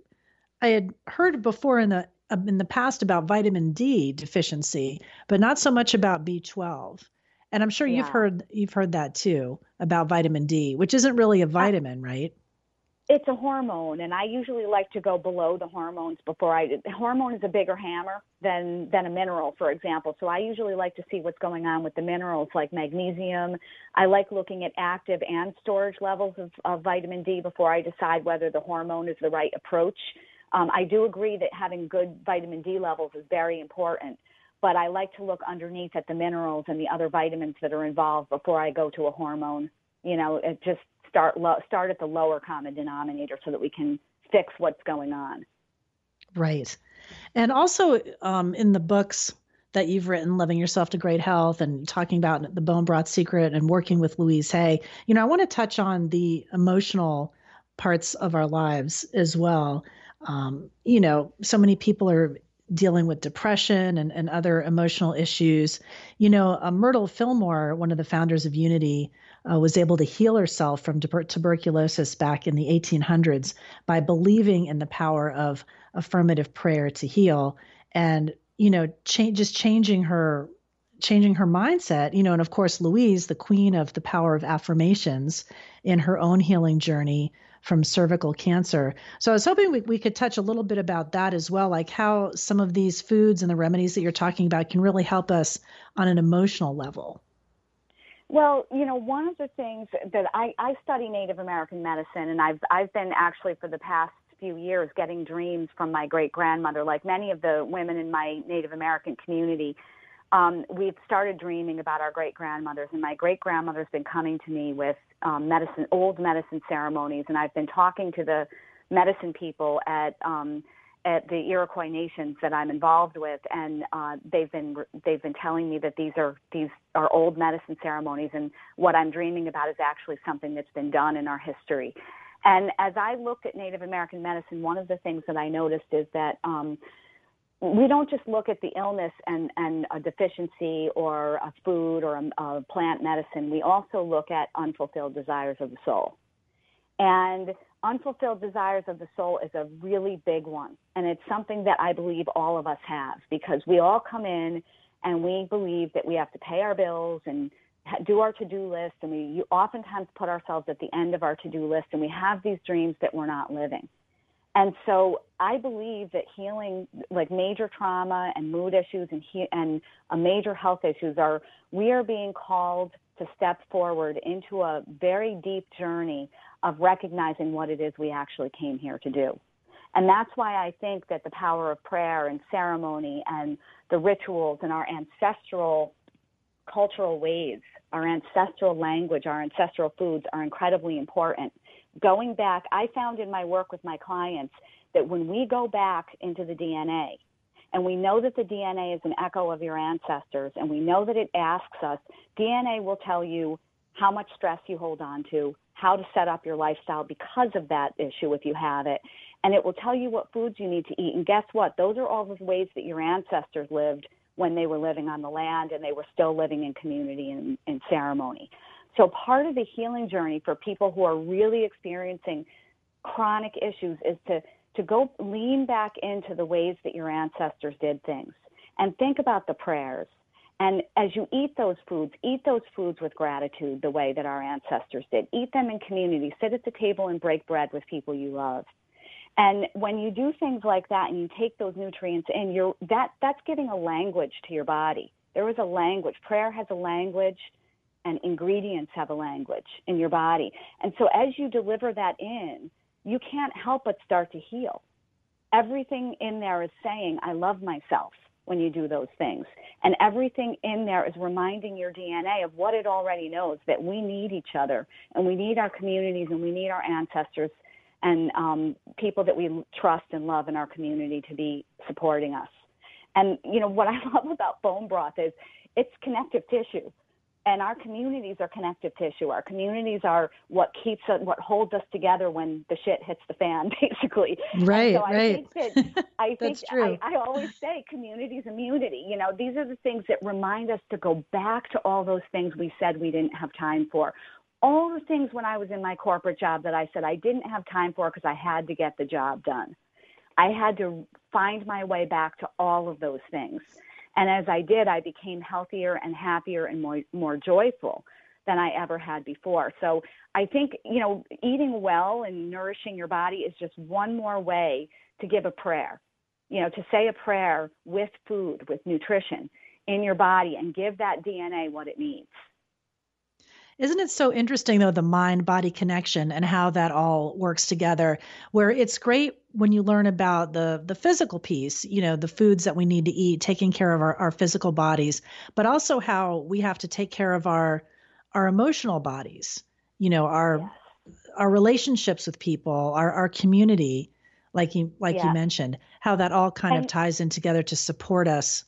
I had heard before in the uh, in the past about vitamin D deficiency, but not so much about B12. And I'm sure yeah. you've heard you've heard that too about vitamin D, which isn't really a vitamin, right?
It's a hormone, and I usually like to go below the hormones before I. The hormone is a bigger hammer than than a mineral, for example. So I usually like to see what's going on with the minerals, like magnesium. I like looking at active and storage levels of, of vitamin D before I decide whether the hormone is the right approach. Um, I do agree that having good vitamin D levels is very important but I like to look underneath at the minerals and the other vitamins that are involved before I go to a hormone. You know, it just start start at the lower common denominator so that we can fix what's going on.
Right, and also um, in the books that you've written, Loving Yourself to Great Health, and talking about the Bone Broth Secret and working with Louise Hay, you know, I want to touch on the emotional parts of our lives as well. Um, you know, so many people are dealing with depression and, and other emotional issues. You know, uh, Myrtle Fillmore, one of the founders of Unity, uh, was able to heal herself from tuber- tuberculosis back in the 1800s by believing in the power of affirmative prayer to heal and, you know, cha- just changing her changing her mindset you know and of course louise the queen of the power of affirmations in her own healing journey from cervical cancer. So I was hoping we, we could touch a little bit about that as well, like how some of these foods and the remedies that you're talking about can really help us on an emotional level.
Well, you know, one of the things that I, I study Native American medicine, and I've I've been actually for the past few years getting dreams from my great grandmother, like many of the women in my Native American community. Um, we've started dreaming about our great grandmothers, and my great grandmother's been coming to me with um, medicine, old medicine ceremonies, and I've been talking to the medicine people at um, at the Iroquois nations that I'm involved with, and uh, they've been they've been telling me that these are these are old medicine ceremonies, and what I'm dreaming about is actually something that's been done in our history. And as I looked at Native American medicine, one of the things that I noticed is that um, we don't just look at the illness and, and a deficiency or a food or a, a plant medicine. We also look at unfulfilled desires of the soul. And unfulfilled desires of the soul is a really big one. And it's something that I believe all of us have because we all come in and we believe that we have to pay our bills and do our to-do list and we oftentimes put ourselves at the end of our to-do list and we have these dreams that we're not living. And so I believe that healing, like major trauma and mood issues and he, and uh, major health issues, are we are being called to step forward into a very deep journey of recognizing what it is we actually came here to do. And that's why I think that the power of prayer and ceremony and the rituals and our ancestral cultural ways, our ancestral language, our ancestral foods are incredibly important going back, I found in my work with my clients that when we go back into the DNA, and we know that the DNA is an echo of your ancestors, and we know that it asks us, DNA will tell you how much stress you hold on to, how to set up your lifestyle because of that issue if you have it, and it will tell you what foods you need to eat. And guess what? Those are all the ways that your ancestors lived when they were living on the land and they were still living in community and in ceremony. So part of the healing journey for people who are really experiencing chronic issues is to to go lean back into the ways that your ancestors did things and think about the prayers. And as you eat those foods, eat those foods with gratitude the way that our ancestors did. Eat them in community. Sit at the table and break bread with people you love. And when you do things like that and you take those nutrients in, you're that that's giving a language to your body. There is a language. Prayer has a language and ingredients have a language in your body. And so as you deliver that in, you can't help but start to heal. Everything in there is saying, I love myself when you do those things. And everything in there is reminding your DNA of what it already knows that we need each other and we need our communities and we need our ancestors and um, people that we trust and love in our community to be supporting us. And, you know, what I [LAUGHS] love about bone broth is it's connective tissue and our communities are connective tissue. Our communities are what keeps us, what holds us together when the shit hits the fan, [LAUGHS] basically.
Right,
so
right.
I think that I [LAUGHS] think
true.
I, I always say communities immunity. You know, these are the things that remind us to go back to all those things we said we didn't have time for. All the things when I was in my corporate job that I said I didn't have time for because I had to get the job done. I had to find my way back to all of those things. And as I did, I became healthier and happier and more more joyful than I ever had before. So I think, you know, eating well and nourishing your body is just one more way to give a prayer. You know, to say a prayer with food, with nutrition in your body and give that DNA what it needs.
Isn't it so interesting, though, the mind body connection and how that all works together? Where it's great when you learn about the, the physical piece, you know, the foods that we need to eat, taking care of our, our physical bodies, but also how we have to take care of our our emotional bodies, you know, our our relationships with people, our, our community, like you like you mentioned, how that all kind and, of ties in together to support us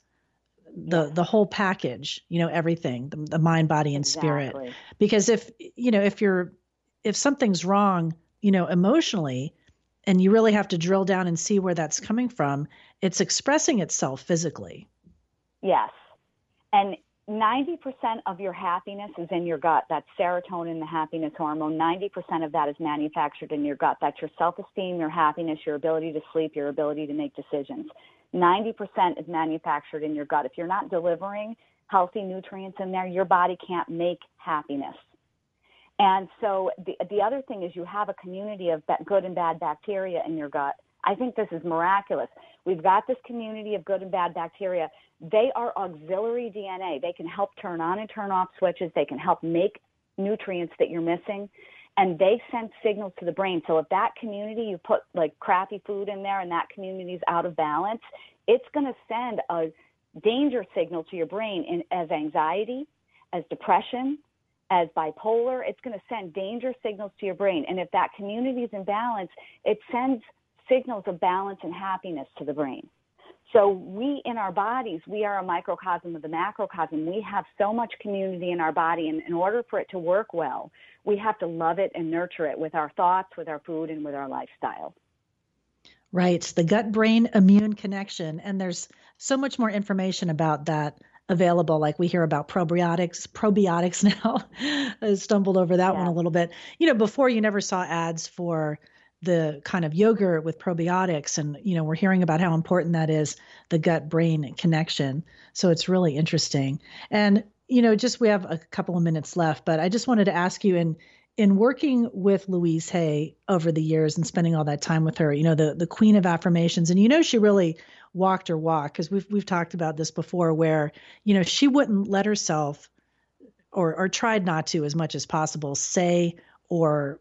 the the whole package you know everything the, the mind body and spirit. Because if you know if you're if something's wrong you know emotionally and you really have to drill down and see where that's coming from it's expressing itself physically
yes and 90% of your happiness is in your gut. That's serotonin, the happiness hormone. 90% of that is manufactured in your gut. That's your self esteem, your happiness, your ability to sleep, your ability to make decisions. 90% is manufactured in your gut. If you're not delivering healthy nutrients in there, your body can't make happiness. And so the the other thing is you have a community of good and bad bacteria in your gut. I think this is miraculous. We've got this community of good and bad bacteria. They are auxiliary DNA. They can help turn on and turn off switches. They can help make nutrients that you're missing and they send signals to the brain. So if that community you put like crappy food in there and that community is out of balance, it's going to send a danger signal to your brain in, as anxiety, as depression, as bipolar. It's going to send danger signals to your brain. And if that community is in balance, it sends signals of balance and happiness to the brain. So we in our bodies, we are a microcosm of the macrocosm. We have so much community in our body, and in order for it to work well, we have to love it and nurture it with our thoughts, with our food, and with our lifestyle.
Right. The gut brain immune connection. And there's so much more information about that available. Like we hear about probiotics, probiotics [LAUGHS] now. I stumbled over that yeah. one a little bit. You know, before you never saw ads for the kind of yogurt with probiotics and you know we're hearing about how important that is the gut brain connection so it's really interesting and you know just we have a couple of minutes left but i just wanted to ask you in in working with louise hay over the years and spending all that time with her you know the the queen of affirmations and you know she really walked her walk because we've we've talked about this before where you know she wouldn't let herself or or tried not to as much as possible say or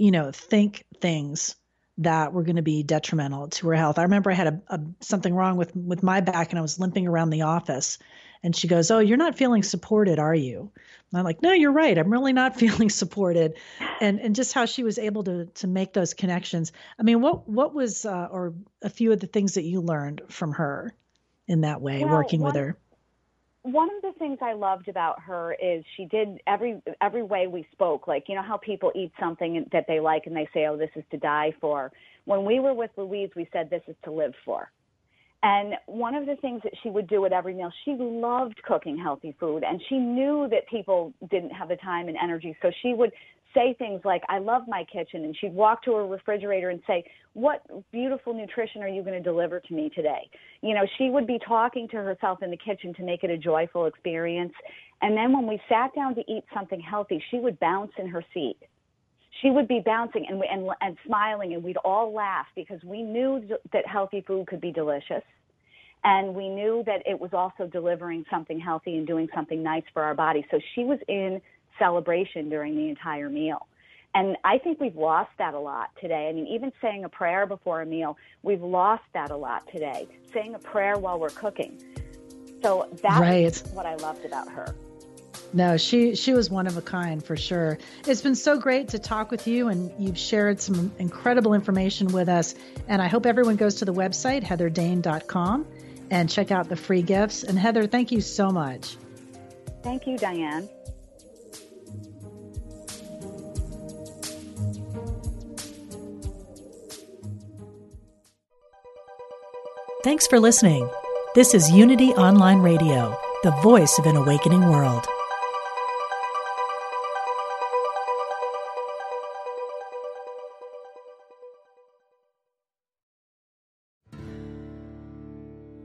you know, think things that were going to be detrimental to her health. I remember I had a, a, something wrong with with my back and I was limping around the office and she goes, "Oh, you're not feeling supported, are you?" And I'm like, "No, you're right. I'm really not [LAUGHS] feeling supported." And and just how she was able to to make those connections. I mean, what what was uh, or a few of the things that you learned from her in that way well, working with her?
one of the things I loved about her is she did every every way we spoke. Like you know how people eat something that they like and they say, "Oh, this is to die for." When we were with Louise, we said, "This is to live for." And one of the things that she would do at every meal, she loved cooking healthy food, and she knew that people didn't have the time and energy, so she would say things like, I love my kitchen. And she'd walk to her refrigerator and say, What beautiful nutrition are you going to deliver to me today? You know, she would be talking to herself in the kitchen to make it a joyful experience. And then when we sat down to eat something healthy, she would bounce in her seat. She would be bouncing and, and, and smiling, and we'd all laugh because we knew that healthy food could be delicious. And we knew that it was also delivering something healthy and doing something nice for our body. So she was in celebration during the entire meal. And I think we've lost that a lot today. I mean, even saying a prayer before a meal, we've lost that a lot today. Saying a prayer while we're cooking. So that's right. what I loved about her.
No, she she was one of a kind for sure. It's been so great to talk with you, and you've shared some incredible information with us. And I hope everyone goes to the website heatherdane.com and check out the free gifts. And Heather, thank you so much.
Thank you, Diane.
Thanks for listening. This is Unity Online Radio, the voice of an awakening world.